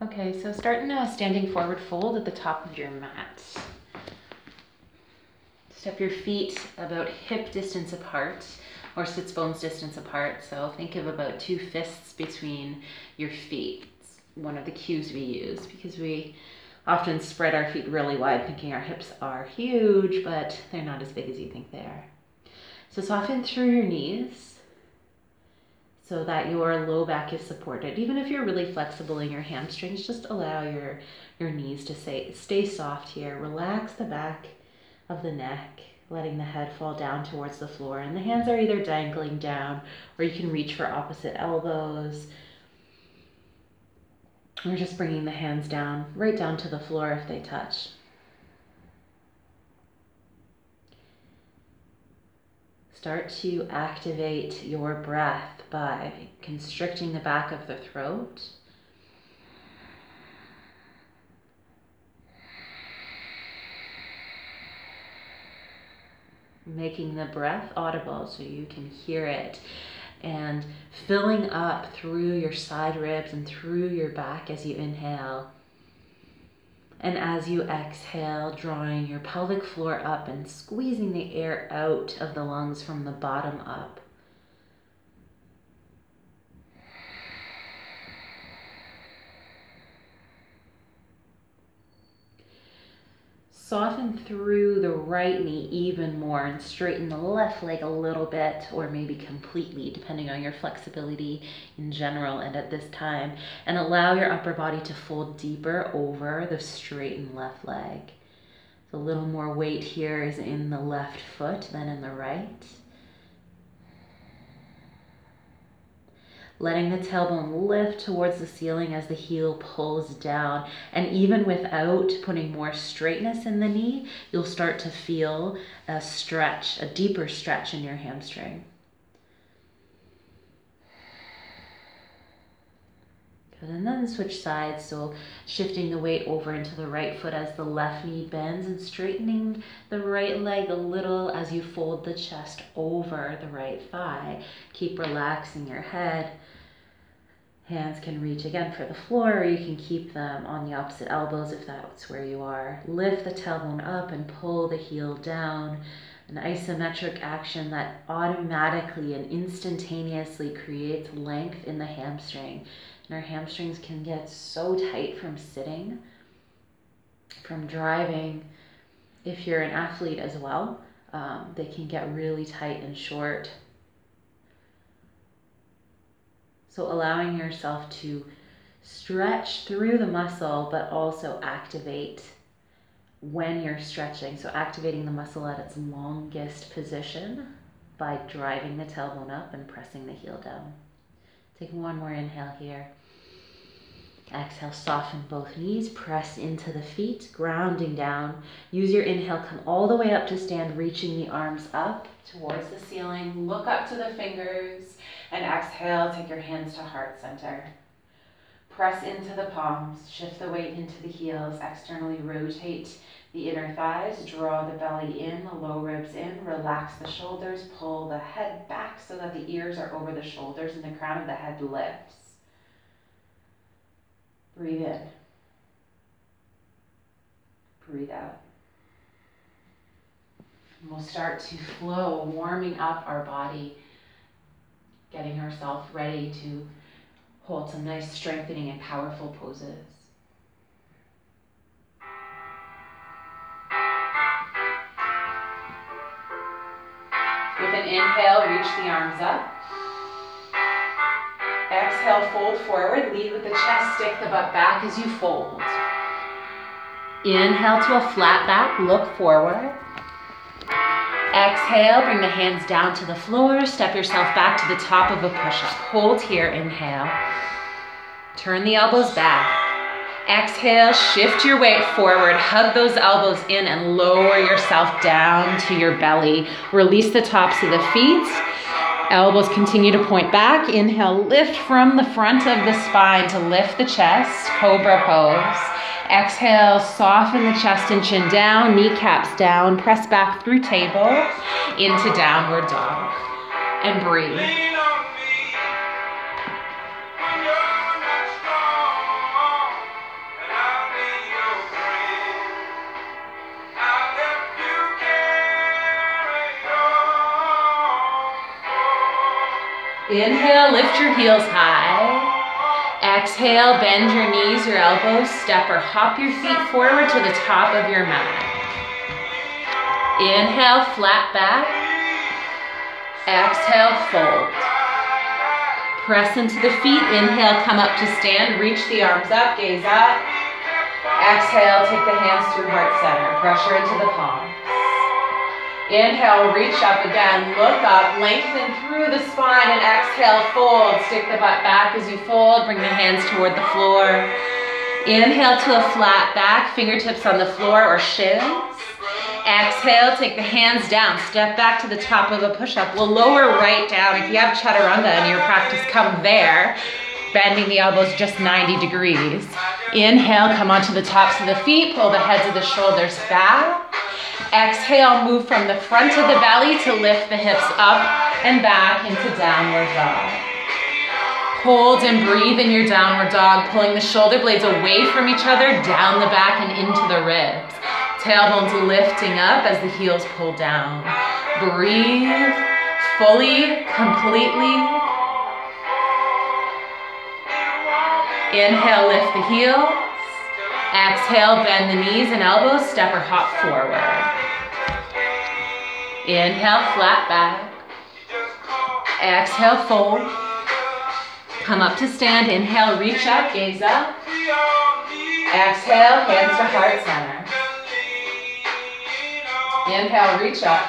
Okay, so start in a standing forward fold at the top of your mat. Step your feet about hip distance apart or sits bones distance apart. So think of about two fists between your feet. It's one of the cues we use because we often spread our feet really wide thinking our hips are huge, but they're not as big as you think they are. So soften through your knees so that your low back is supported. Even if you're really flexible in your hamstrings, just allow your, your knees to stay, stay soft here. Relax the back of the neck, letting the head fall down towards the floor. And the hands are either dangling down or you can reach for opposite elbows. We're just bringing the hands down, right down to the floor if they touch. Start to activate your breath by constricting the back of the throat. Making the breath audible so you can hear it and filling up through your side ribs and through your back as you inhale. And as you exhale, drawing your pelvic floor up and squeezing the air out of the lungs from the bottom up. Soften through the right knee even more and straighten the left leg a little bit or maybe completely, depending on your flexibility in general and at this time. And allow your upper body to fold deeper over the straightened left leg. A little more weight here is in the left foot than in the right. Letting the tailbone lift towards the ceiling as the heel pulls down. And even without putting more straightness in the knee, you'll start to feel a stretch, a deeper stretch in your hamstring. Good, and then switch sides, so shifting the weight over into the right foot as the left knee bends and straightening the right leg a little as you fold the chest over the right thigh. Keep relaxing your head Hands can reach again for the floor, or you can keep them on the opposite elbows if that's where you are. Lift the tailbone up and pull the heel down. An isometric action that automatically and instantaneously creates length in the hamstring. And our hamstrings can get so tight from sitting, from driving. If you're an athlete as well, um, they can get really tight and short So allowing yourself to stretch through the muscle, but also activate when you're stretching. So activating the muscle at its longest position by driving the tailbone up and pressing the heel down. Take one more inhale here. Exhale, soften both knees, press into the feet, grounding down. Use your inhale, come all the way up to stand, reaching the arms up towards the ceiling. Look up to the fingers and exhale, take your hands to heart center. Press into the palms, shift the weight into the heels, externally rotate the inner thighs, draw the belly in, the low ribs in, relax the shoulders, pull the head back so that the ears are over the shoulders and the crown of the head lifts. Breathe in. Breathe out. And we'll start to flow, warming up our body, getting herself ready to hold some nice strengthening and powerful poses. With an inhale, reach the arms up. Exhale, fold forward. Lead with the chest, stick the butt back as you fold. Inhale to a flat back, look forward. Exhale, bring the hands down to the floor. Step yourself back to the top of a push-up. Hold here, inhale. Turn the elbows back. Exhale, shift your weight forward. Hug those elbows in and lower yourself down to your belly. Release the tops of the feet Elbows continue to point back. Inhale, lift from the front of the spine to lift the chest, cobra pose. Exhale, soften the chest and chin down, kneecaps down, press back through table into downward dog. And breathe. Inhale, lift your heels high. Exhale, bend your knees, your elbows, step or hop your feet forward to the top of your mat. Inhale, flat back. Exhale, fold. Press into the feet. Inhale, come up to stand. Reach the arms up, gaze up. Exhale, take the hands through heart center. Pressure into the palms. Inhale, reach up again, look up, lengthen through the spine, and exhale, fold. Stick the butt back as you fold, bring the hands toward the floor. Inhale to a flat back, fingertips on the floor or shins. Exhale, take the hands down, step back to the top of a push-up. We'll lower right down. If you have chaturanga in your practice, come there bending the elbows just 90 degrees. Inhale, come onto the tops of the feet, pull the heads of the shoulders back. Exhale, move from the front of the belly to lift the hips up and back into downward dog. Hold and breathe in your downward dog, pulling the shoulder blades away from each other, down the back and into the ribs. Tailbones lifting up as the heels pull down. Breathe fully, completely, Inhale, lift the heels. Exhale, bend the knees and elbows, step or hop forward. Inhale, flat back. Exhale, fold. Come up to stand. Inhale, reach up, gaze up. Exhale, hands to heart center. Inhale, reach up.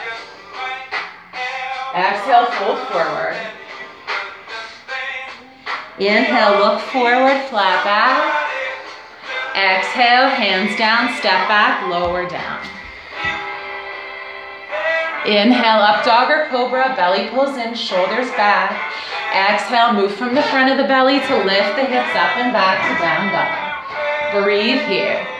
Exhale, fold forward. Inhale, look forward, flat back. Exhale, hands down, step back, lower down. Inhale, up dog or cobra, belly pulls in, shoulders back. Exhale, move from the front of the belly to lift the hips up and back to down dog. Breathe here.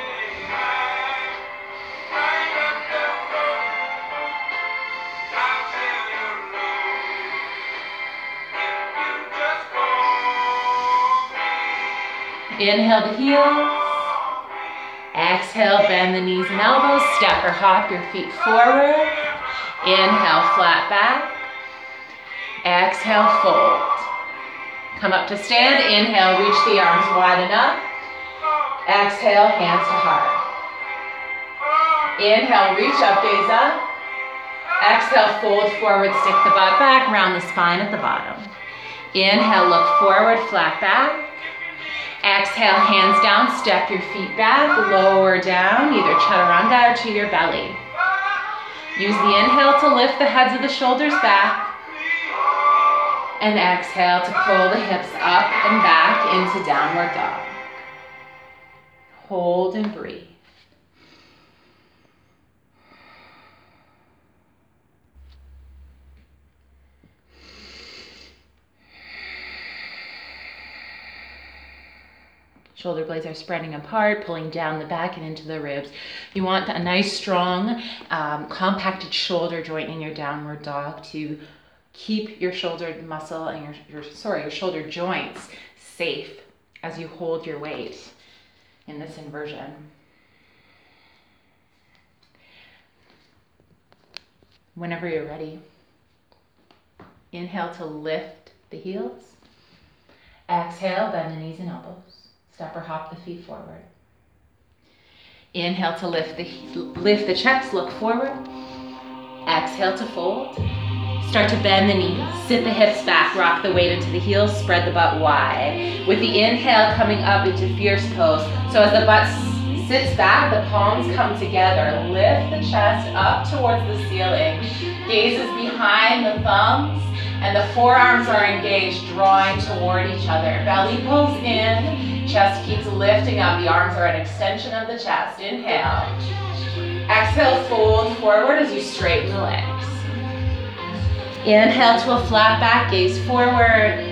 Inhale the heels. Exhale, bend the knees and elbows. Step or hop your feet forward. Inhale, flat back. Exhale, fold. Come up to stand. Inhale, reach the arms wide enough. Exhale, hands to heart. Inhale, reach up, gaze up. Exhale, fold forward, stick the butt back, round the spine at the bottom. Inhale, look forward, flat back. Exhale, hands down, step your feet back, lower down, either chaturanga or to your belly. Use the inhale to lift the heads of the shoulders back. And exhale to pull the hips up and back into downward dog. Hold and breathe. Shoulder blades are spreading apart, pulling down the back and into the ribs. You want a nice, strong, um, compacted shoulder joint in your downward dog to keep your shoulder muscle and your, your sorry your shoulder joints safe as you hold your weight in this inversion. Whenever you're ready, inhale to lift the heels. Exhale, bend the knees and elbows. Step or hop the feet forward. Inhale to lift the, lift the chest, look forward. Exhale to fold. Start to bend the knees, sit the hips back, rock the weight into the heels, spread the butt wide. With the inhale coming up into fierce pose. So as the butt sits back, the palms come together. Lift the chest up towards the ceiling. Gaze is behind the thumbs, and the forearms are engaged, drawing toward each other. Belly pulls in, Chest keeps lifting up. The arms are an extension of the chest. Inhale. Exhale, fold forward as you straighten the legs. Inhale to a flat back, gaze forward.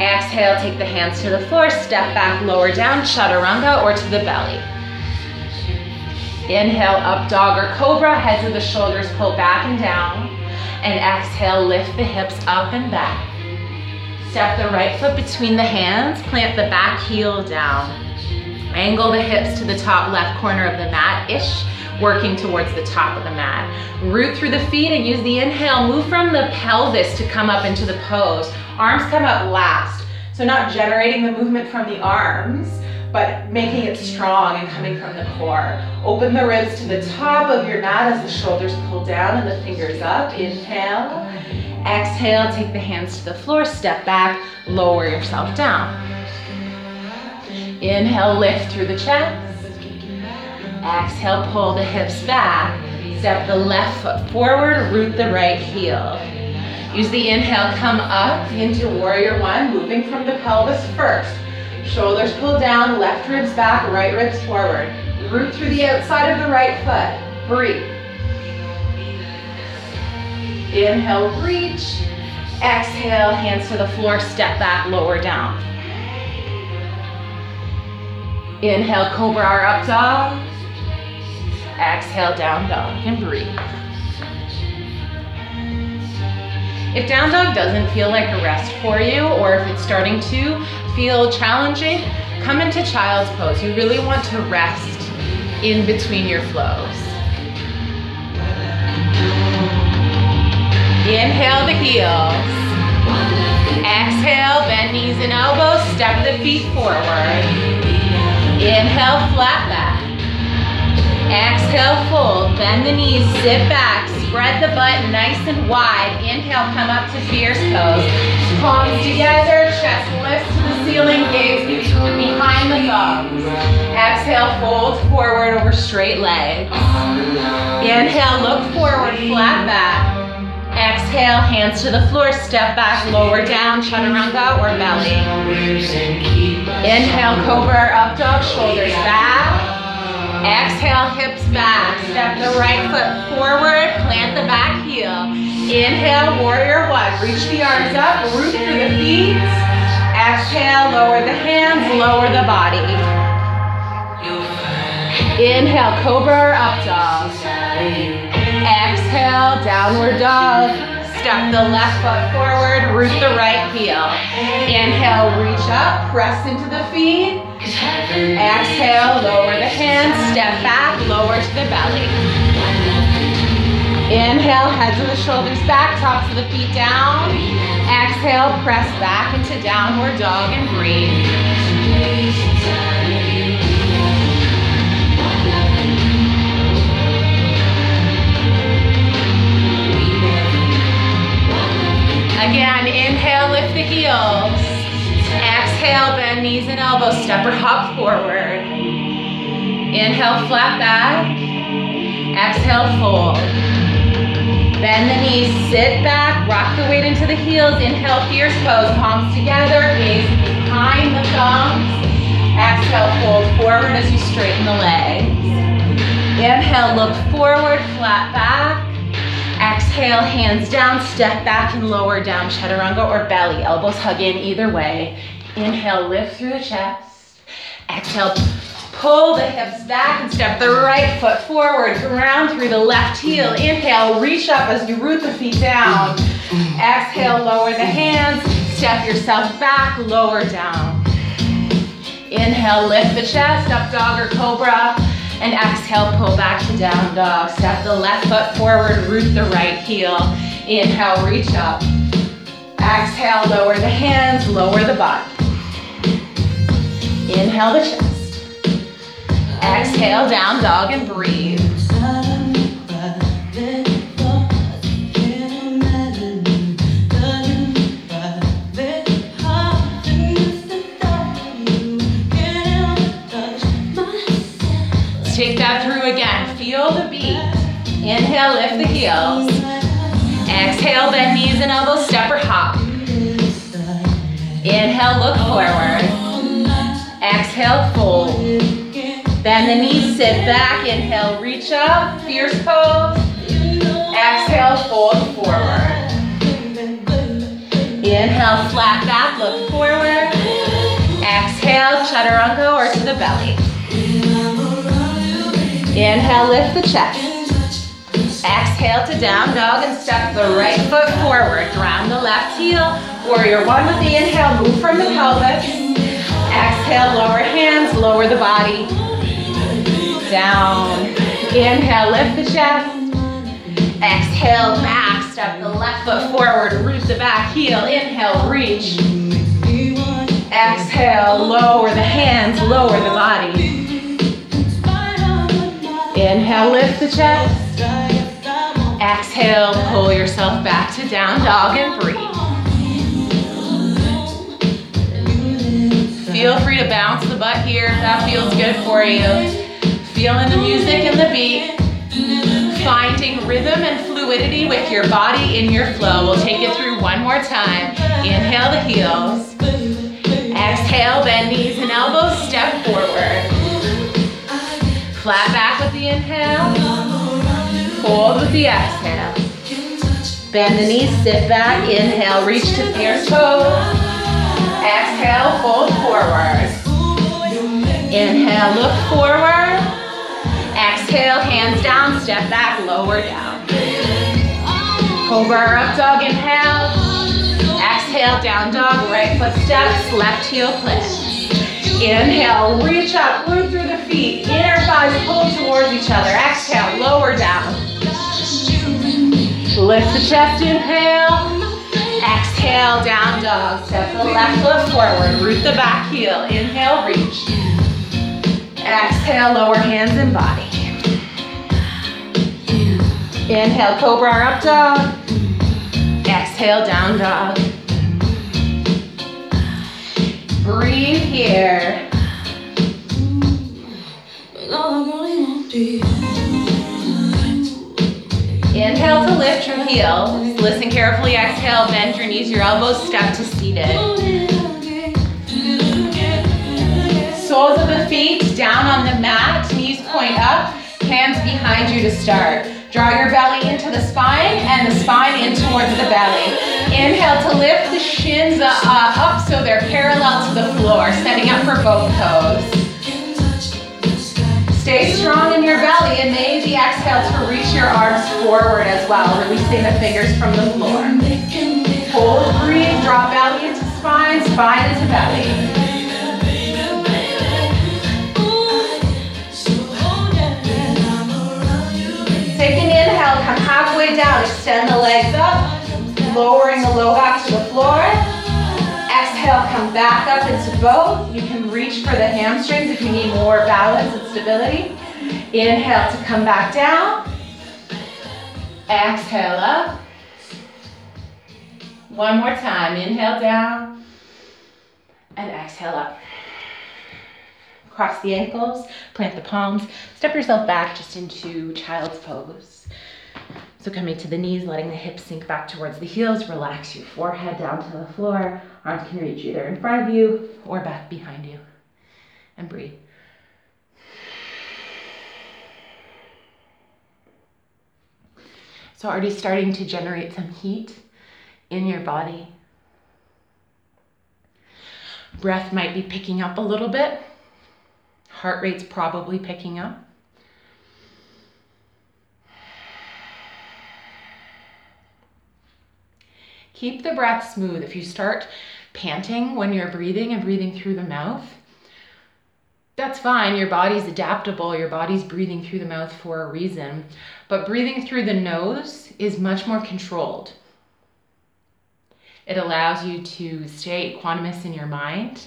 Exhale, take the hands to the floor, step back, lower down, chaturanga or to the belly. Inhale, up dog or cobra, heads of the shoulders pull back and down. And exhale, lift the hips up and back. Step the right foot between the hands, plant the back heel down. Angle the hips to the top left corner of the mat-ish working towards the top of the mat. Root through the feet and use the inhale. Move from the pelvis to come up into the pose. Arms come up last. So not generating the movement from the arms, but making it strong and coming from the core. Open the ribs to the top of your mat as the shoulders pull down and the fingers up. Inhale. Exhale, take the hands to the floor, step back, lower yourself down. Inhale, lift through the chest. Exhale, pull the hips back. Step the left foot forward, root the right heel. Use the inhale, come up into warrior one, moving from the pelvis first. Shoulders pull down, left ribs back, right ribs forward. Root through the outside of the right foot. Breathe. Inhale, reach. Exhale, hands to the floor, step back, lower down. Inhale, cobra or up dog. Exhale, down dog, and breathe. If down dog doesn't feel like a rest for you, or if it's starting to feel challenging, come into child's pose. You really want to rest in between your flows. Inhale the heels. Exhale, bend knees and elbows, step the feet forward. Inhale, flat back. Exhale, fold, bend the knees, sit back, spread the butt nice and wide. Inhale, come up to fierce pose. Palms together, chest lifts to the ceiling, gaze behind the thumbs. Exhale, fold forward over straight legs. Inhale, look forward, flat back. Exhale, hands to the floor, step back, lower down, chaturanga or belly. Inhale, cobra up dog, shoulders back. Exhale, hips back. Step the right foot forward, plant the back heel. Inhale, warrior one. Reach the arms up, root through the feet. Exhale, lower the hands, lower the body. Inhale, cobra up dog. Exhale, downward dog. Step the left foot forward, root the right heel. Inhale, reach up, press into the feet. Exhale, lower the hands, step back, lower to the belly. Inhale, heads of the shoulders back, tops of the feet down. Exhale, press back into downward dog and breathe. Again, inhale, lift the heels. Exhale, bend knees and elbows, step or hop forward. Inhale, flat back. Exhale, fold. Bend the knees, sit back, rock the weight into the heels. Inhale, fierce pose, palms together, gaze behind the thumbs. Exhale, fold forward as you straighten the legs. Inhale, look forward, flat back. Exhale, hands down, step back and lower down, chaturanga or belly. Elbows hug in either way. Inhale, lift through the chest. Exhale, pull the hips back and step the right foot forward. Ground through the left heel. Inhale, reach up as you root the feet down. Exhale, lower the hands. Step yourself back, lower down. Inhale, lift the chest, up dog or cobra. And exhale, pull back to down dog. Step the left foot forward, root the right heel. Inhale, reach up. Exhale, lower the hands, lower the butt. Inhale the chest. Exhale, down dog and breathe. Let's take that through again. Feel the beat. Inhale, lift the heels. Exhale, bend knees and elbows, step or hop. Inhale, look forward. Exhale, fold. Bend the knees, sit back. Inhale, reach up, fierce pose. Exhale, fold forward. Inhale, flat back, look forward. Exhale, chaturanga or to the belly. Inhale, lift the chest. Exhale to down dog and step the right foot forward. Ground the left heel. Warrior one with the inhale, move from the pelvis. Exhale, lower hands, lower the body. Down. Inhale, lift the chest. Exhale, back, step the left foot forward, root the back heel. Inhale, reach. Exhale, lower the hands, lower the body. Inhale, lift the chest. Exhale, pull yourself back to down dog and breathe. Feel free to bounce the butt here if that feels good for you. Feeling the music and the beat. Finding rhythm and fluidity with your body in your flow. We'll take it through one more time. Inhale the heels. Exhale, bend knees and elbows, step forward. Flat back with the inhale. Hold with the exhale. Bend the knees, sit back, inhale, reach to fierce pose. Exhale, fold forward. Inhale, look forward. Exhale, hands down, step back, lower down. Cobra up dog, inhale. Exhale, down dog, right foot steps, left heel planks. Inhale, reach up, root through the feet. Inner thighs pull towards each other. Exhale, lower down. Lift the chest, inhale. Exhale, down dog. Step the left foot forward, root the back heel. Inhale, reach. Exhale, lower hands and body. Inhale, cobra or up dog. Exhale, down dog. Breathe here. Inhale to lift your heels. Listen carefully. Exhale, bend your knees, your elbows, step to seated. Soles of the feet down on the mat, knees point up, hands behind you to start. Draw your belly into the spine and the spine in towards the belly. Inhale to lift the shins uh, up so they're parallel to the floor, setting up for boat pose. Stay strong in your belly and maybe exhale to reach your arms forward as well, releasing the fingers from the floor. Hold, breathe, draw belly into spine, spine into belly. Take an inhale, come halfway down, extend the legs up, lowering the low back to the floor. Exhale, come back up into boat. You can reach for the hamstrings if you need more balance and stability. Inhale to come back down. Exhale up. One more time. Inhale down. And exhale up. Cross the ankles, plant the palms, step yourself back just into child's pose. So coming to the knees, letting the hips sink back towards the heels, relax your forehead down to the floor. Arms can reach either in front of you or back behind you. And breathe. So already starting to generate some heat in your body. Breath might be picking up a little bit. Heart rate's probably picking up. Keep the breath smooth. If you start panting when you're breathing and breathing through the mouth, that's fine. Your body's adaptable. Your body's breathing through the mouth for a reason. But breathing through the nose is much more controlled. It allows you to stay equanimous in your mind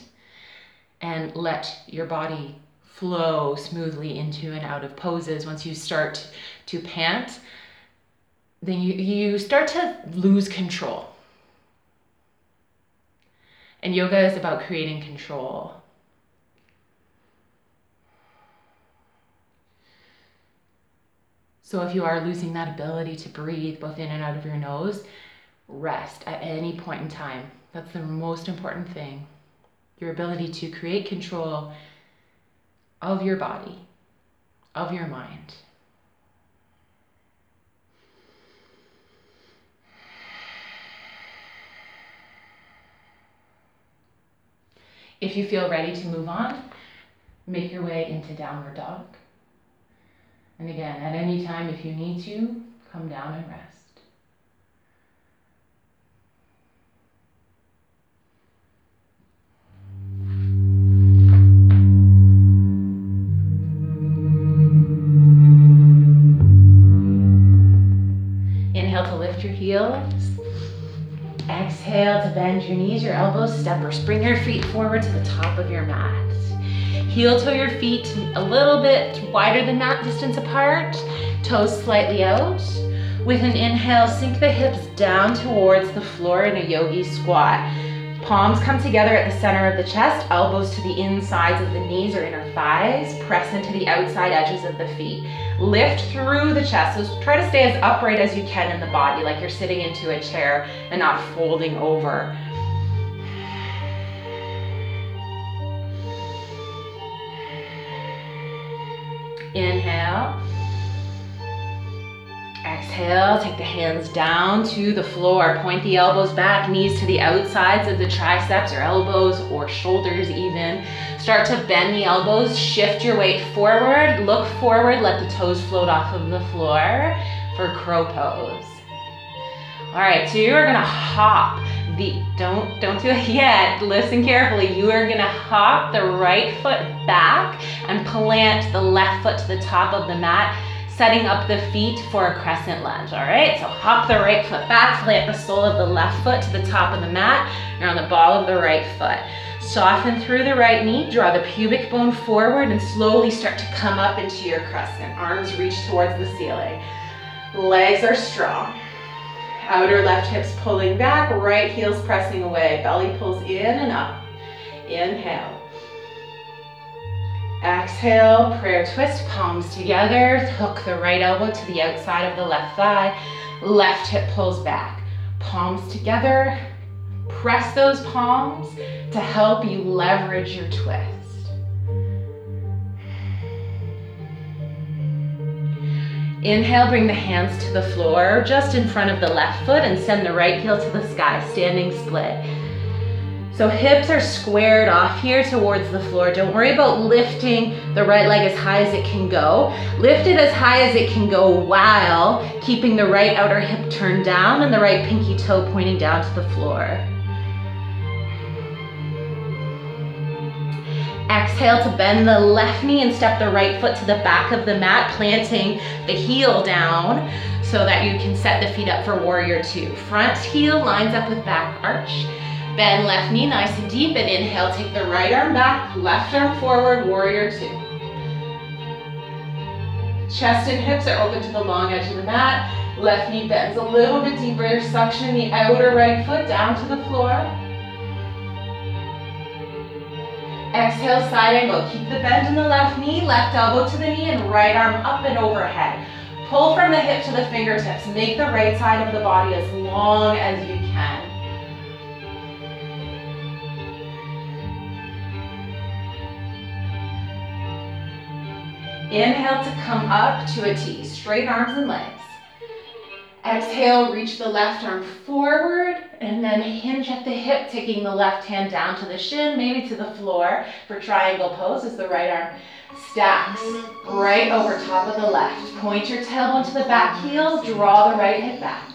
and let your body flow smoothly into and out of poses. Once you start to pant, then you, you start to lose control. And yoga is about creating control. So if you are losing that ability to breathe both in and out of your nose, rest at any point in time. That's the most important thing. Your ability to create control of your body, of your mind. If you feel ready to move on, make your way into downward dog. And again, at any time, if you need to, come down and rest. Bend your knees, your elbows, step or spring your feet forward to the top of your mat. Heel toe your feet a little bit wider than that distance apart, toes slightly out. With an inhale, sink the hips down towards the floor in a yogi squat. Palms come together at the center of the chest, elbows to the insides of the knees or inner thighs, press into the outside edges of the feet. Lift through the chest. So try to stay as upright as you can in the body, like you're sitting into a chair and not folding over. Inhale. Exhale, take the hands down to the floor. Point the elbows back, knees to the outsides of the triceps or elbows or shoulders even. Start to bend the elbows, shift your weight forward, look forward, let the toes float off of the floor for crow pose. All right, so you are gonna hop the, don't, don't do it yet, listen carefully. You are gonna hop the right foot back and plant the left foot to the top of the mat setting up the feet for a crescent lunge, all right? So hop the right foot back, plant the sole of the left foot to the top of the mat. You're on the ball of the right foot. Soften through the right knee, draw the pubic bone forward and slowly start to come up into your crescent. Arms reach towards the ceiling. Legs are strong. Outer left hips pulling back, right heels pressing away. Belly pulls in and up. Inhale. Exhale, prayer twist, palms together. Hook the right elbow to the outside of the left thigh. Left hip pulls back. Palms together. Press those palms to help you leverage your twist. Inhale, bring the hands to the floor just in front of the left foot and send the right heel to the sky, standing split. So hips are squared off here towards the floor. Don't worry about lifting the right leg as high as it can go. Lift it as high as it can go while keeping the right outer hip turned down and the right pinky toe pointing down to the floor. Exhale to bend the left knee and step the right foot to the back of the mat, planting the heel down so that you can set the feet up for warrior two. Front heel lines up with back arch. Bend left knee nice and deep and inhale, take the right arm back, left arm forward, warrior two. Chest and hips are open to the long edge of the mat. Left knee bends a little bit deeper, suction the outer right foot down to the floor. Exhale, side angle. Keep the bend in the left knee, left elbow to the knee, and right arm up and overhead. Pull from the hip to the fingertips. Make the right side of the body as long as you can. Inhale to come up to a T, straight arms and legs. Exhale, reach the left arm forward and then hinge at the hip, taking the left hand down to the shin, maybe to the floor for triangle pose as the right arm stacks right over top of the left. Point your tailbone to the back heel, draw the right hip back.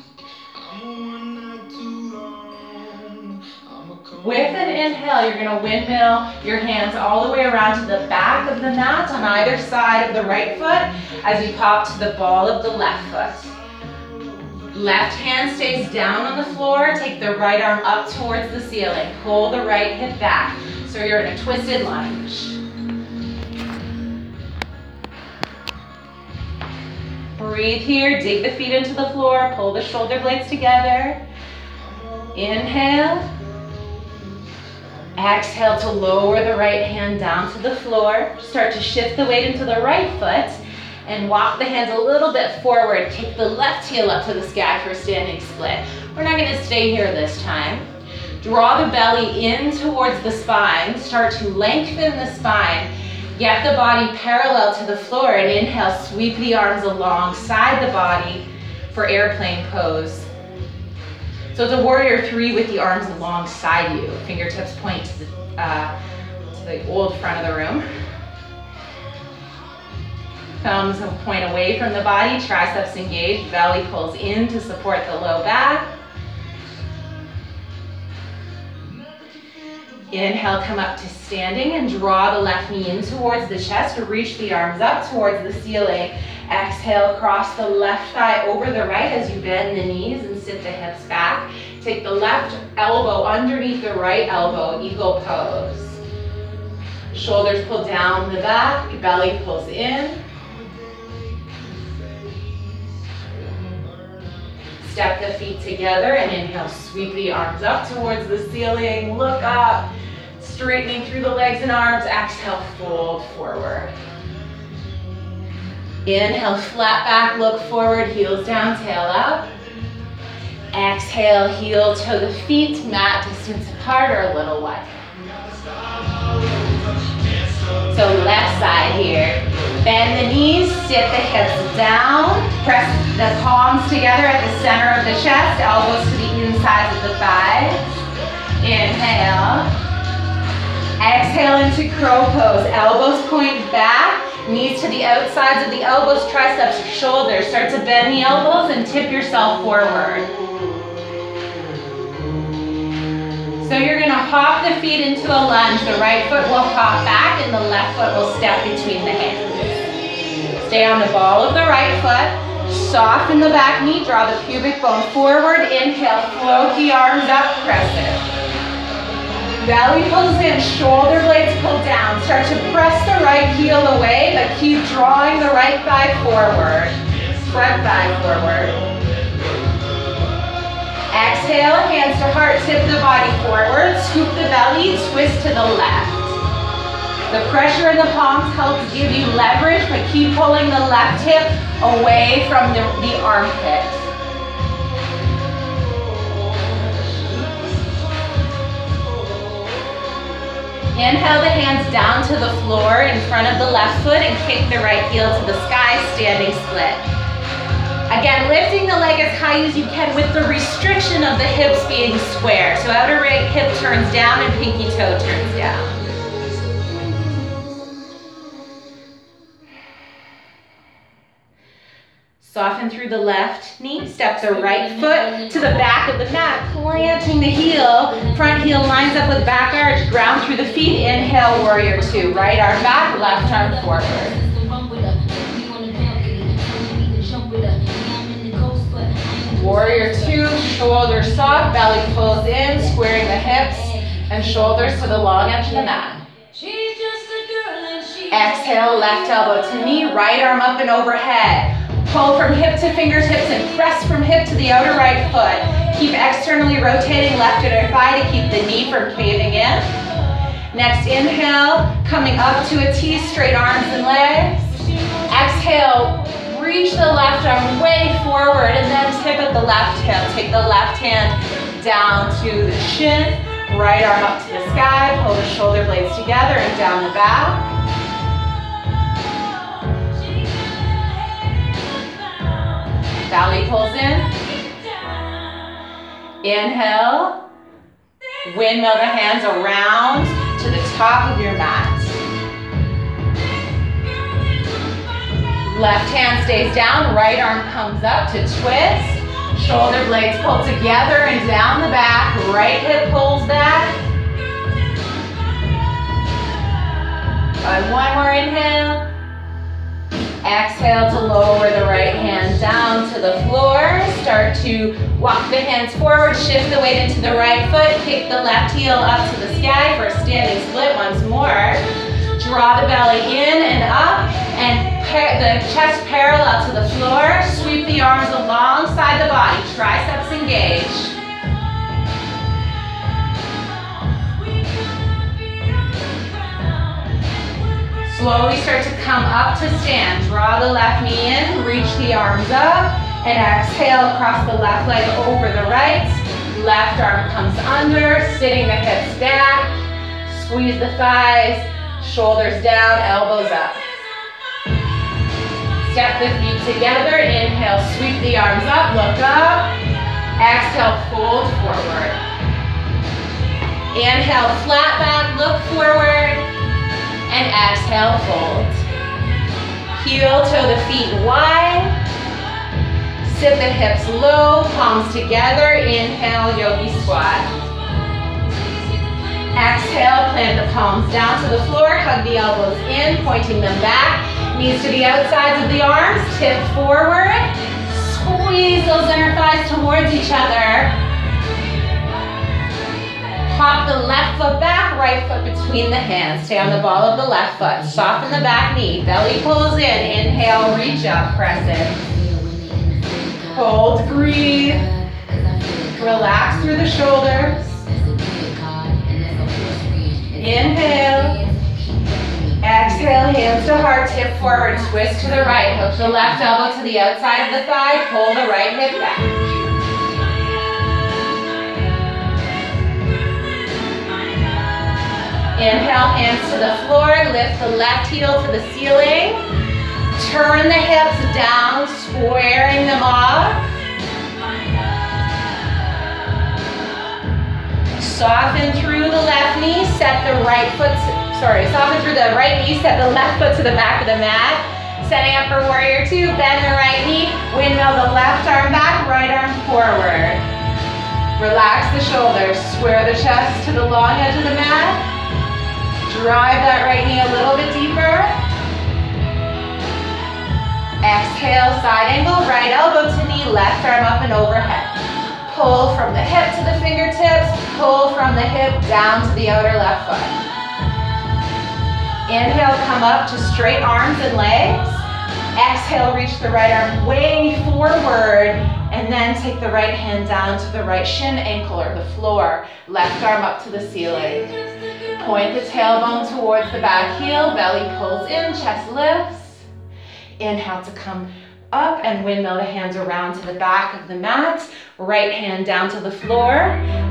With an inhale, you're gonna windmill your hands all the way around to the back of the mat on either side of the right foot as you pop to the ball of the left foot. Left hand stays down on the floor. Take the right arm up towards the ceiling. Pull the right hip back. So you're in a twisted lunge. Breathe here. Dig the feet into the floor. Pull the shoulder blades together. Inhale. Exhale to lower the right hand down to the floor. Start to shift the weight into the right foot and walk the hands a little bit forward. Take the left heel up to the sky for standing split. We're not gonna stay here this time. Draw the belly in towards the spine. Start to lengthen the spine. Get the body parallel to the floor and inhale, sweep the arms alongside the body for airplane pose. So it's a warrior three with the arms alongside you. Fingertips point to the, uh, to the old front of the room. Thumbs point away from the body, triceps engaged, belly pulls in to support the low back. Inhale, come up to standing and draw the left knee in towards the chest. Reach the arms up towards the ceiling. Exhale, cross the left thigh over the right as you bend the knees sit the hips back. Take the left elbow underneath the right elbow, eagle pose. Shoulders pull down the back, belly pulls in. Step the feet together and inhale, sweep the arms up towards the ceiling, look up, straightening through the legs and arms. Exhale, fold forward. Inhale, flat back, look forward, heels down, tail up. Exhale, heel toe the feet, mat distance apart or a little wider. So left side here. Bend the knees, sit the hips down, press the palms together at the center of the chest, elbows to the insides of the thighs. Inhale. Exhale into crow pose. Elbows point back, knees to the outsides of the elbows, triceps, shoulders. Start to bend the elbows and tip yourself forward. So you're gonna hop the feet into a lunge. The right foot will hop back and the left foot will step between the hands. Stay on the ball of the right foot. Soften the back knee, draw the pubic bone forward. Inhale, float the arms up, press it. Belly pulls in, shoulder blades pull down. Start to press the right heel away, but keep drawing the right thigh forward. Front thigh forward. Exhale, hands to heart, tip the body forward, scoop the belly, twist to the left. The pressure in the palms helps give you leverage, but keep pulling the left hip away from the, the armpit. Inhale the hands down to the floor in front of the left foot and kick the right heel to the sky, standing split. Again, lifting the leg as high as you can with the restriction of the hips being square. So outer right hip turns down and pinky toe turns down. Soften through the left knee, step the right foot to the back of the mat, planting the heel. Front heel lines up with back arch, ground through the feet. Inhale, warrior two. Right arm back, left arm forward. Warrior two, shoulders soft, belly pulls in, squaring the hips and shoulders to the long edge of the mat. Exhale, left elbow to knee, right arm up and overhead. Pull from hip to fingertips and press from hip to the outer right foot. Keep externally rotating left inner thigh to keep the knee from caving in. Next inhale, coming up to a T, straight arms and legs. Exhale, reach the left arm way forward and then tip at the left hip. Take the left hand down to the shin, right arm up to the sky, pull the shoulder blades together and down the back. Belly pulls in. Inhale. Windmill the hands around to the top of your mat. Left hand stays down, right arm comes up to twist. Shoulder blades pull together and down the back. Right hip pulls back. And one more inhale. Exhale to lower the right hand down to the floor. Start to walk the hands forward, shift the weight into the right foot, kick the left heel up to the sky for a standing split once more. Draw the belly in and up and the chest parallel to the floor. Sweep the arms alongside the body. Triceps engage. Slowly start to come up to stand. Draw the left knee in, reach the arms up, and exhale across the left leg over the right. Left arm comes under, sitting the hips back. Squeeze the thighs, shoulders down, elbows up. Step the feet together. Inhale, sweep the arms up, look up. Exhale, fold forward. Inhale, flat back, look forward. And exhale, fold. Heel toe the feet wide. Sit the hips low, palms together. Inhale, yogi squat. Exhale, plant the palms down to the floor, hug the elbows in, pointing them back. Knees to the outsides of the arms, tip forward. Squeeze those inner thighs towards each other. Hop the left foot back, right foot between the hands. Stay on the ball of the left foot. Soften the back knee. Belly pulls in. Inhale, reach up, press in. Hold, breathe. Relax through the shoulders. Inhale. Exhale, hands to heart, tip forward, twist to the right. Hook the left elbow to the outside of the thigh, pull the right hip back. Inhale, hands to the floor, lift the left heel to the ceiling. Turn the hips down, squaring them off. Soften through the left knee, set the right foot, sorry, soften through the right knee, set the left foot to the back of the mat. Setting up for warrior two, bend the right knee, windmill the left arm back, right arm forward. Relax the shoulders, square the chest to the long edge of the mat. Drive that right knee a little bit deeper. Exhale, side angle, right elbow to knee, left arm up and overhead. Pull from the hip to the fingertips, pull from the hip down to the outer left foot. Inhale, come up to straight arms and legs. Exhale, reach the right arm way forward, and then take the right hand down to the right shin, ankle, or the floor. Left arm up to the ceiling. Point the tailbone towards the back heel, belly pulls in, chest lifts. Inhale to come up and windmill the hands around to the back of the mat. Right hand down to the floor,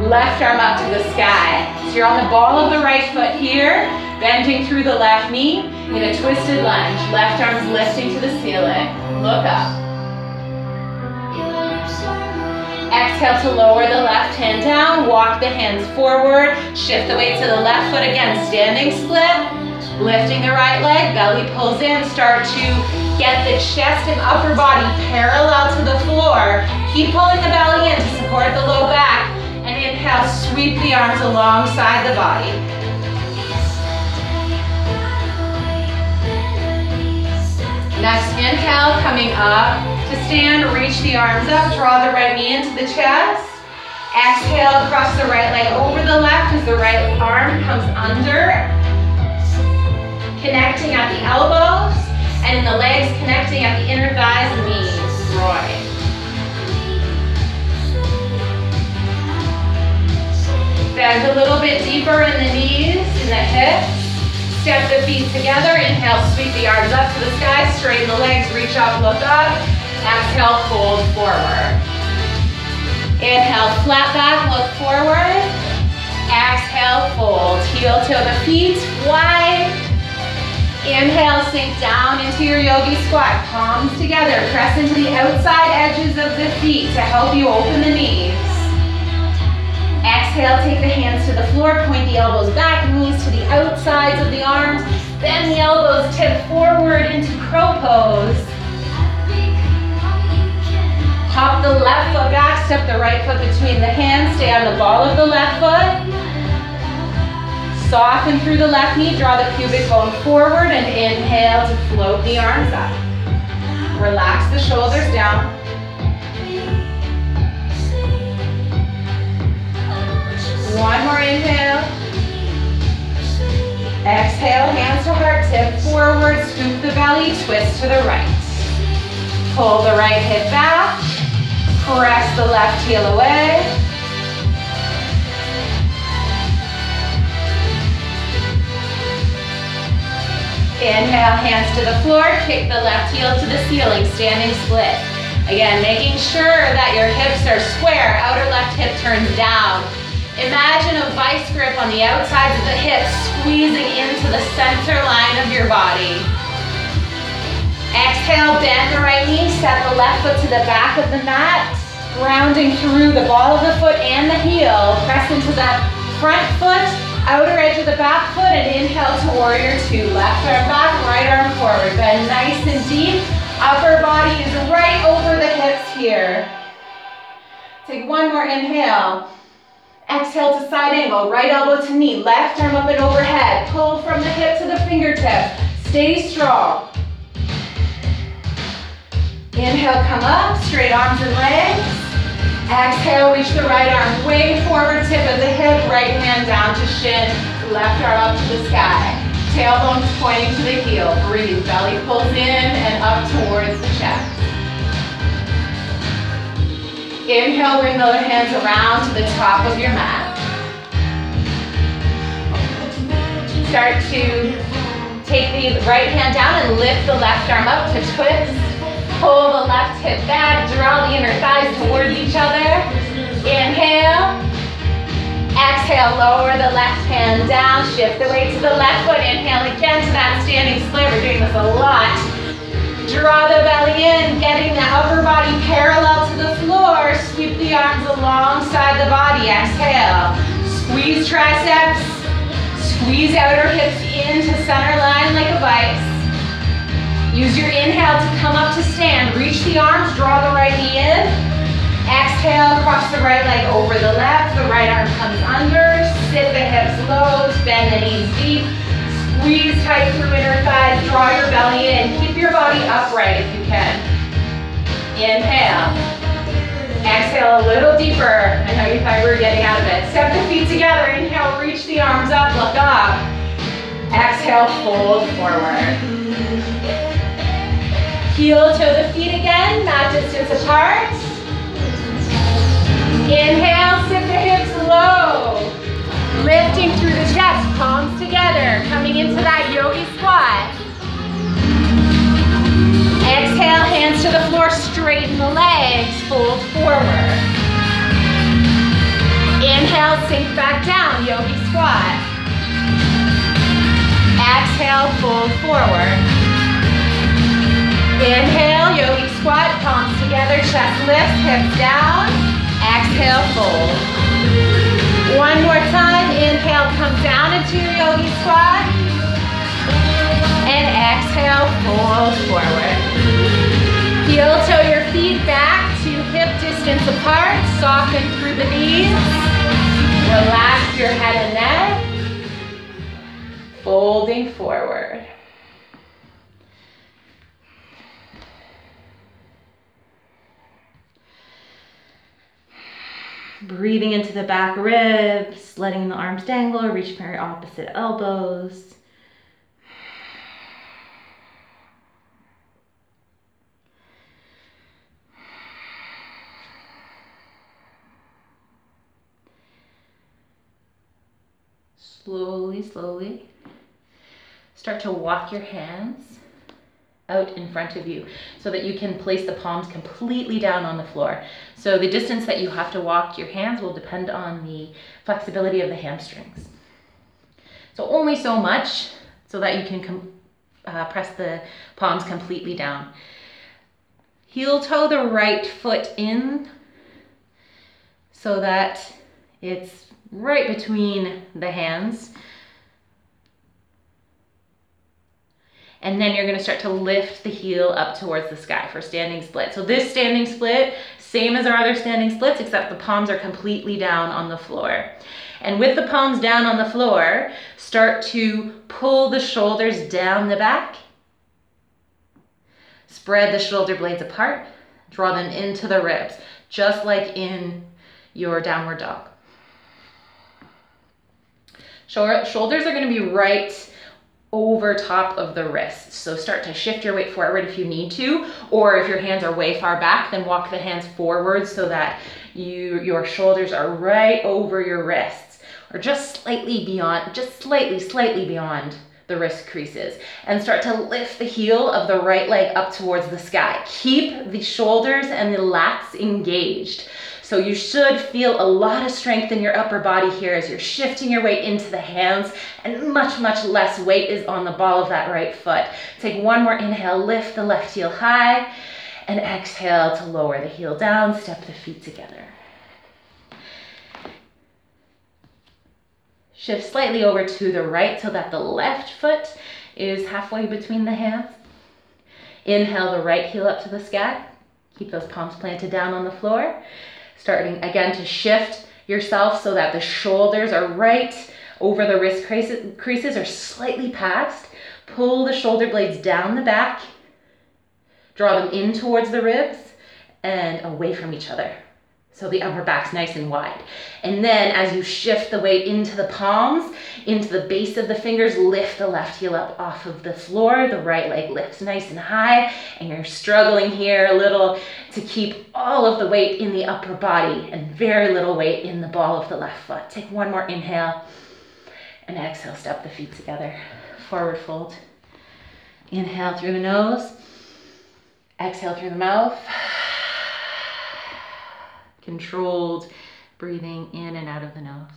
left arm up to the sky. So you're on the ball of the right foot here, bending through the left knee in a twisted lunge. Left arm's lifting to the ceiling. Look up. Exhale to lower the left hand down, walk the hands forward, shift the weight to the left foot again, standing split, lifting the right leg, belly pulls in, start to get the chest and upper body parallel to the floor. Keep pulling the belly in to support the low back, and inhale, sweep the arms alongside the body. Next inhale, coming up to stand, reach the arms up, draw the right knee into the chest. Exhale, cross the right leg over the left as the right arm comes under. Connecting at the elbows, and in the legs connecting at the inner thighs and knees. Roy. Bend a little bit deeper in the knees, in the hips. Step the feet together. Inhale, sweep the arms up to the sky. Straighten the legs, reach up, look up. Exhale, fold forward. Inhale, flat back, look forward. Exhale, fold. Heel to the feet, wide. Inhale, sink down into your yogi squat. Palms together. Press into the outside edges of the feet to help you open the knees. Exhale, take the hands to the floor, point the elbows back, knees to the outsides of the arms. Bend the elbows, tip forward into crow pose. Hop the left foot back, step the right foot between the hands, stay on the ball of the left foot. Soften through the left knee, draw the pubic bone forward and inhale to float the arms up. Relax the shoulders down. One more inhale. Exhale, hands to heart, tip forward, scoop the belly, twist to the right. Pull the right hip back, press the left heel away. Inhale, hands to the floor, kick the left heel to the ceiling, standing split. Again, making sure that your hips are square, outer left hip turns down, Imagine a vice grip on the outsides of the hips squeezing into the center line of your body. Exhale, bend the right knee, set the left foot to the back of the mat, grounding through the ball of the foot and the heel. Press into that front foot, outer edge of the back foot, and inhale to warrior two. Left arm back, right arm forward. Bend nice and deep. Upper body is right over the hips here. Take one more inhale. Exhale to side angle, right elbow to knee, left arm up and overhead. Pull from the hip to the fingertip. Stay strong. Inhale, come up, straight arms and legs. Exhale, reach the right arm way forward, tip of the hip, right hand down to shin, left arm up to the sky. Tailbones pointing to the heel. Breathe, belly pulls in and up towards the chest. Inhale, bring the other hands around to the top of your mat. Start to take the right hand down and lift the left arm up to twist. Pull the left hip back, draw the inner thighs towards each other. Inhale. Exhale, lower the left hand down, shift the weight to the left foot. Inhale again to that standing split. We're doing this a lot. Draw the belly in, getting the upper body parallel to the floor. Sweep the arms alongside the body. Exhale. Squeeze triceps. Squeeze outer hips into center line like a vice. Use your inhale to come up to stand. Reach the arms, draw the right knee in. Exhale, cross the right leg over the left. The right arm comes under. Sit the hips low, bend the knees deep. Squeeze tight through inner thighs. Draw your belly in. Keep your body upright if you can. Inhale. Exhale a little deeper. I know you thought we were getting out of it. Step the feet together. Inhale, reach the arms up, look up. Exhale, fold forward. Heel toe the feet again, mat distance apart. Inhale, sit the hips low. Lifting through the chest, palms together, coming into that yogi squat. Exhale, hands to the floor, straighten the legs, fold forward. Inhale, sink back down, yogi squat. Exhale, fold forward. Inhale, yogi squat, palms together, chest lifts, hips down. Exhale, fold. One more time, inhale, come down into your yogi squat. And exhale, fold forward. Heel toe your feet back to hip distance apart, soften through the knees. Relax your head and neck. Folding forward. Breathing into the back ribs, letting the arms dangle, reach for your opposite elbows. Slowly, slowly, start to walk your hands out in front of you so that you can place the palms completely down on the floor. So the distance that you have to walk your hands will depend on the flexibility of the hamstrings. So only so much so that you can uh, press the palms completely down. Heel toe the right foot in so that it's right between the hands and then you're gonna start to lift the heel up towards the sky for standing split. So this standing split, same as our other standing splits, except the palms are completely down on the floor. And with the palms down on the floor, start to pull the shoulders down the back. Spread the shoulder blades apart, draw them into the ribs, just like in your downward dog. Shoulders are gonna be right over top of the wrists. So start to shift your weight forward if you need to, or if your hands are way far back, then walk the hands forward so that you your shoulders are right over your wrists or just slightly beyond, just slightly, slightly beyond the wrist creases and start to lift the heel of the right leg up towards the sky. Keep the shoulders and the lats engaged. So you should feel a lot of strength in your upper body here as you're shifting your weight into the hands and much, much less weight is on the ball of that right foot. Take one more inhale, lift the left heel high and exhale to lower the heel down, step the feet together. Shift slightly over to the right so that the left foot is halfway between the hands. Inhale the right heel up to the sky. Keep those palms planted down on the floor. Starting again to shift yourself so that the shoulders are right over the wrist creases or slightly past. Pull the shoulder blades down the back. Draw them in towards the ribs and away from each other. So the upper back's nice and wide. And then as you shift the weight into the palms, into the base of the fingers, lift the left heel up off of the floor. The right leg lifts nice and high. And you're struggling here a little to keep all of the weight in the upper body and very little weight in the ball of the left foot. Take one more inhale and exhale, step the feet together. Forward fold. Inhale through the nose. Exhale through the mouth controlled breathing in and out of the nose.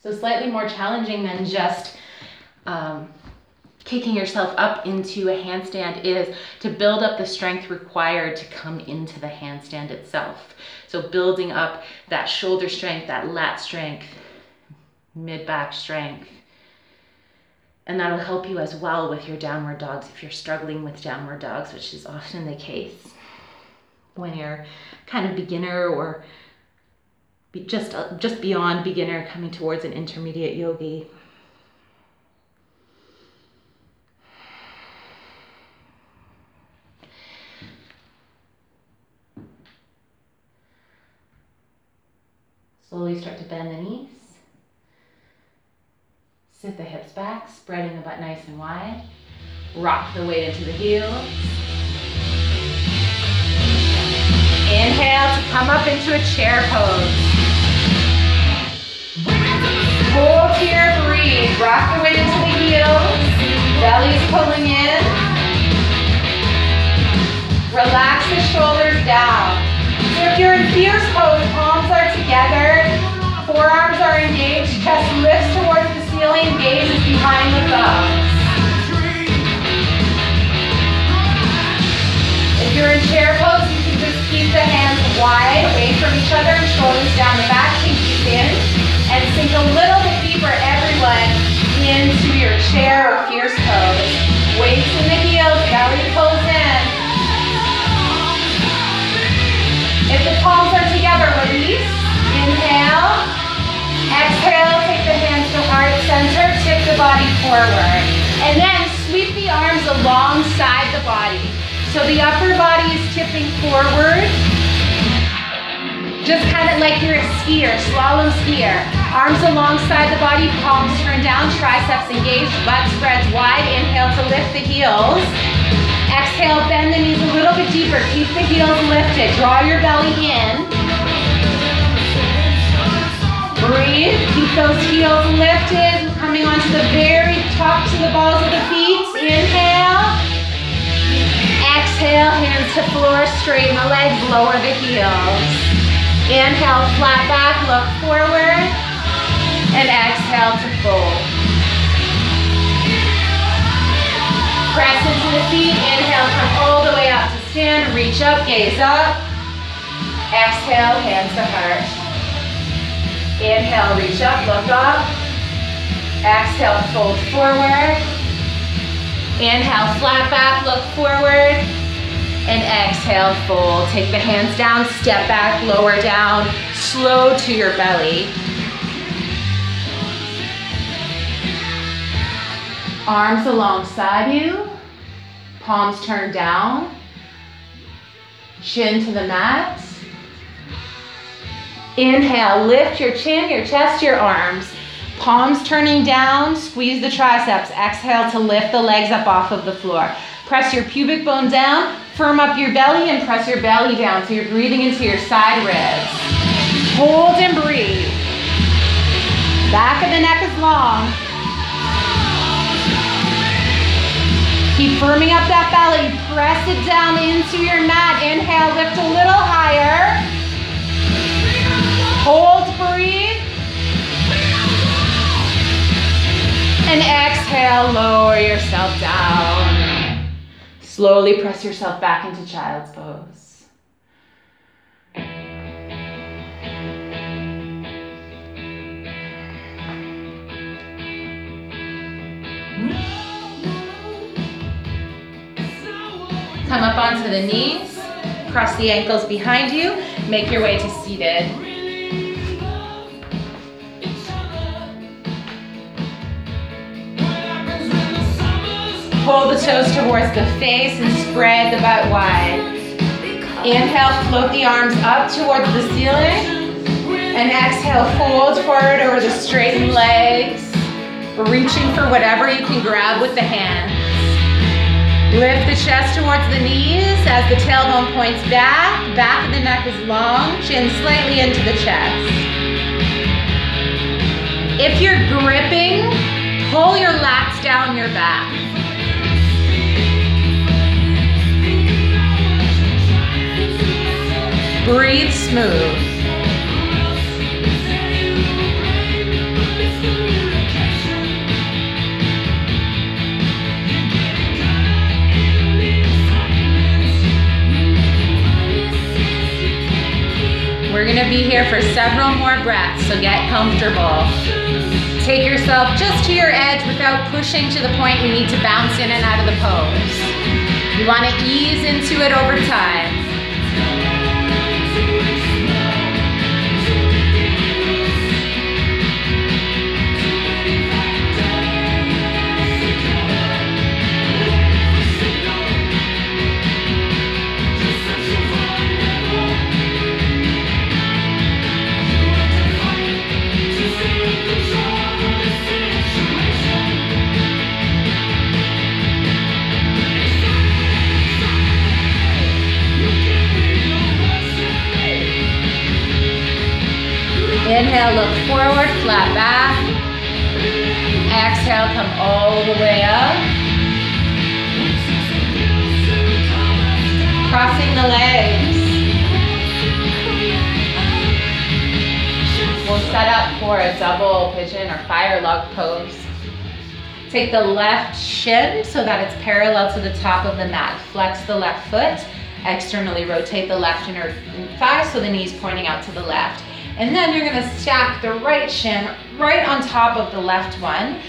So, slightly more challenging than just um, kicking yourself up into a handstand is to build up the strength required to come into the handstand itself. So, building up that shoulder strength, that lat strength, mid back strength, and that'll help you as well with your downward dogs if you're struggling with downward dogs, which is often the case when you're kind of beginner or just uh, just beyond beginner coming towards an intermediate yogi. Slowly start to bend the knees. Sit the hips back, spreading the butt nice and wide. Rock the weight into the heels. Inhale to come up into a chair pose. Hold here, breathe. Rock the weight into the heels. Belly's pulling in. Relax the shoulders down. So if you're in fierce pose, palms are together, forearms are engaged, chest lifts towards ceiling, gaze is behind the thumbs. If you're in chair pose, you can just keep the hands wide away from each other and shoulders down the back, pinkies in, and sink a little bit deeper, everyone, into your chair or fierce pose. Weights in the heels, belly pulls in. If the palms are together, release. Inhale. Exhale, heart center, tip the body forward. And then sweep the arms alongside the body. So the upper body is tipping forward. Just kind of like you're a skier, slalom skier. Arms alongside the body, palms turn down, triceps engaged, butt spreads wide. Inhale to lift the heels. Exhale, bend the knees a little bit deeper. Keep the heels lifted. Draw your belly in. Breathe. Keep those heels lifted. Coming onto the very tops of the balls of the feet. Inhale. Exhale, hands to floor, straighten the legs, lower the heels. Inhale, flat back, look forward. And exhale to fold. Press into the feet. Inhale, come all the way up to stand. Reach up, gaze up. Exhale, hands to heart. Inhale, reach up, look up. Exhale, fold forward. Inhale, flat back, look forward. And exhale, fold. Take the hands down, step back, lower down, slow to your belly. Arms alongside you, palms turned down, chin to the mat. Inhale, lift your chin, your chest, your arms. Palms turning down, squeeze the triceps. Exhale to lift the legs up off of the floor. Press your pubic bone down, firm up your belly, and press your belly down so you're breathing into your side ribs. Hold and breathe. Back of the neck is long. Keep firming up that belly. Press it down into your mat. Inhale, lift a little higher. Hold, breathe. And exhale, lower yourself down. Slowly press yourself back into child's pose. Come up onto the knees, cross the ankles behind you, make your way to seated. Pull the toes towards the face and spread the butt wide. Inhale, float the arms up towards the ceiling. And exhale, fold forward over the straightened legs. Reaching for whatever you can grab with the hands. Lift the chest towards the knees as the tailbone points back. Back of the neck is long, chin slightly into the chest. If you're gripping, pull your lats down your back. Breathe smooth. We're gonna be here for several more breaths, so get comfortable. Take yourself just to your edge without pushing to the point you need to bounce in and out of the pose. You wanna ease into it over time. All the way up. Crossing the legs. We'll set up for a double pigeon or fire log pose. Take the left shin so that it's parallel to the top of the mat. Flex the left foot. Externally rotate the left inner thigh so the knee's pointing out to the left. And then you're gonna stack the right shin right on top of the left one.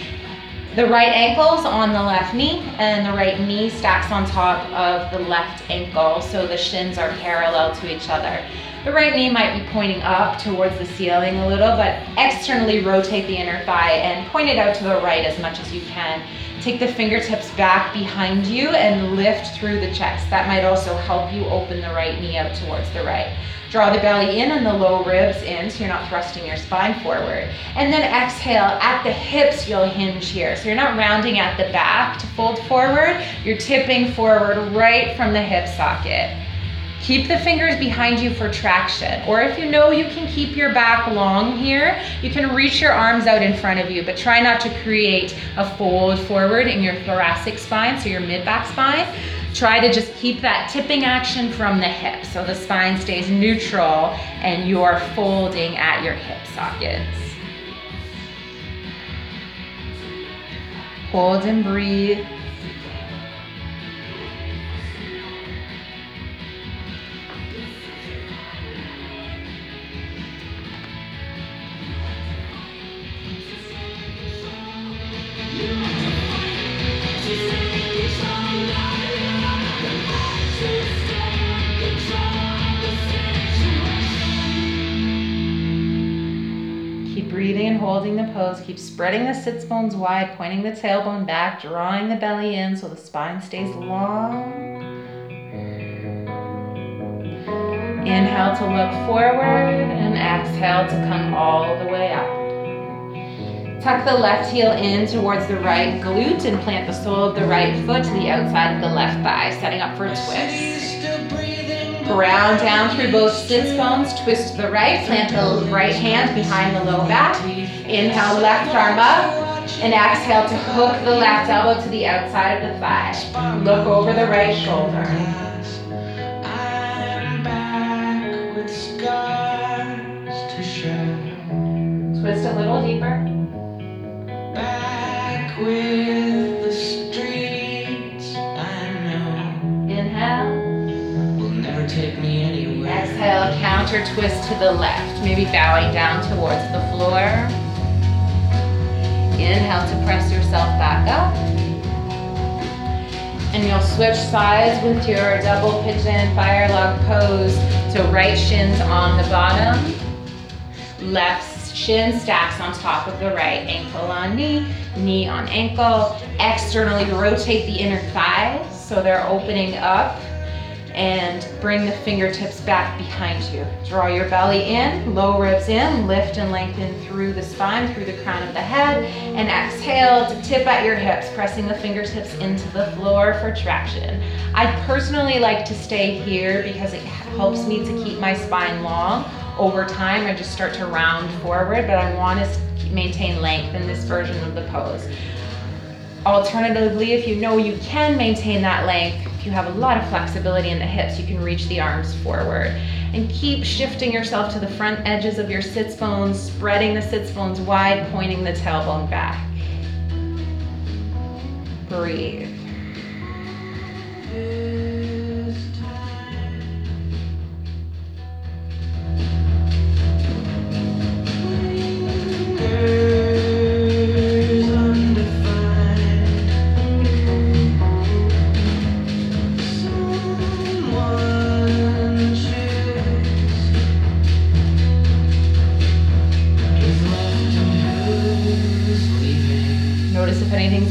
The right ankle's on the left knee and the right knee stacks on top of the left ankle so the shins are parallel to each other. The right knee might be pointing up towards the ceiling a little, but externally rotate the inner thigh and point it out to the right as much as you can. Take the fingertips back behind you and lift through the chest. That might also help you open the right knee out towards the right. Draw the belly in and the low ribs in so you're not thrusting your spine forward. And then exhale, at the hips you'll hinge here. So you're not rounding at the back to fold forward, you're tipping forward right from the hip socket. Keep the fingers behind you for traction. Or if you know you can keep your back long here, you can reach your arms out in front of you, but try not to create a fold forward in your thoracic spine, so your mid-back spine. Try to just keep that tipping action from the hip so the spine stays neutral and you're folding at your hip sockets. Hold and breathe. Spreading the sits bones wide, pointing the tailbone back, drawing the belly in so the spine stays long. Inhale to look forward and exhale to come all the way up. Tuck the left heel in towards the right glute and plant the sole of the right foot to the outside of the left thigh, setting up for a twist. Ground down through both sits bones, twist to the right, plant the right hand behind the low back. Inhale, left arm up, and exhale to hook the left elbow to the outside of the thigh. Look over the right shoulder. Twist a little deeper. Counter twist to the left, maybe bowing down towards the floor. Inhale to press yourself back up. And you'll switch sides with your double pigeon fire log pose. So right shins on the bottom. Left shin stacks on top of the right, ankle on knee, knee on ankle. Externally rotate the inner thighs so they're opening up and bring the fingertips back behind you. Draw your belly in, low ribs in, lift and lengthen through the spine, through the crown of the head, and exhale to tip at your hips, pressing the fingertips into the floor for traction. I personally like to stay here because it helps me to keep my spine long. Over time, I just start to round forward, but I want to maintain length in this version of the pose. Alternatively, if you know you can maintain that length, if you have a lot of flexibility in the hips, you can reach the arms forward. And keep shifting yourself to the front edges of your sits bones, spreading the sits bones wide, pointing the tailbone back. Breathe.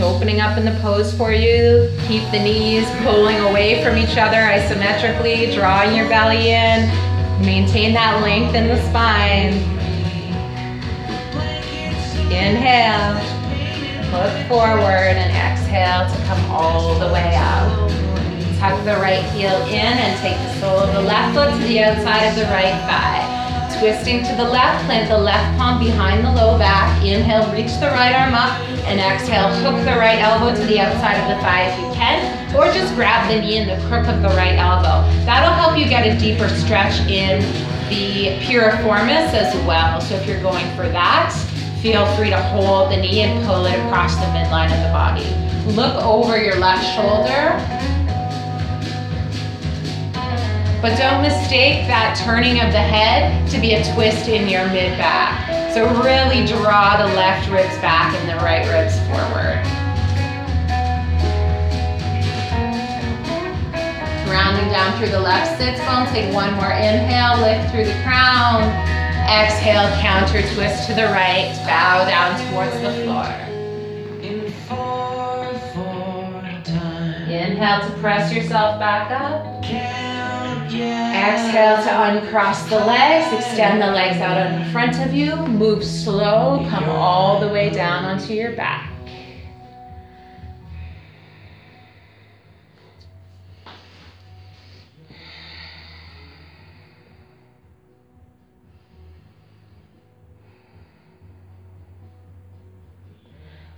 Opening up in the pose for you. Keep the knees pulling away from each other isometrically, drawing your belly in. Maintain that length in the spine. Inhale, look forward and exhale to come all the way out. Tuck the right heel in and take the sole of the left foot to the outside of the right thigh. Twisting to the left, plant the left palm behind the low back. Inhale, reach the right arm up, and exhale, hook the right elbow to the outside of the thigh if you can, or just grab the knee in the crook of the right elbow. That'll help you get a deeper stretch in the piriformis as well. So if you're going for that, feel free to hold the knee and pull it across the midline of the body. Look over your left shoulder but don't mistake that turning of the head to be a twist in your mid back. So really draw the left ribs back and the right ribs forward. Rounding down through the left sits bone, take one more inhale, lift through the crown. Exhale, counter twist to the right, bow down towards the floor. Inhale to press yourself back up. Exhale to uncross the legs, extend the legs out in front of you, move slow, come all the way down onto your back.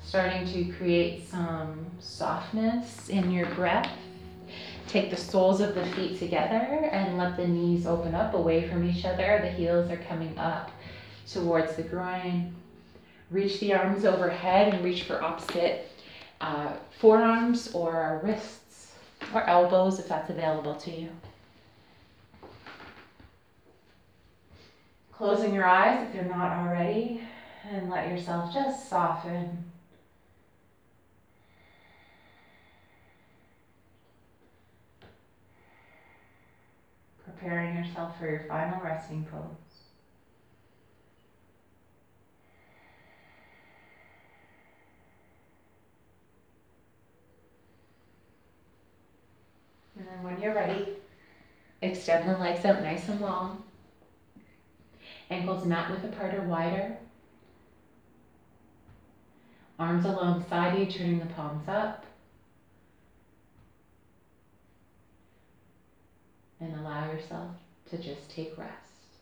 Starting to create some softness in your breath. Take the soles of the feet together and let the knees open up away from each other. The heels are coming up towards the groin. Reach the arms overhead and reach for opposite uh, forearms or wrists or elbows if that's available to you. Closing your eyes if you're not already, and let yourself just soften preparing yourself for your final resting pose. And then when you're ready, extend the legs out nice and long. Ankles mat width apart or wider. Arms alongside you, turning the palms up. and allow yourself to just take rest.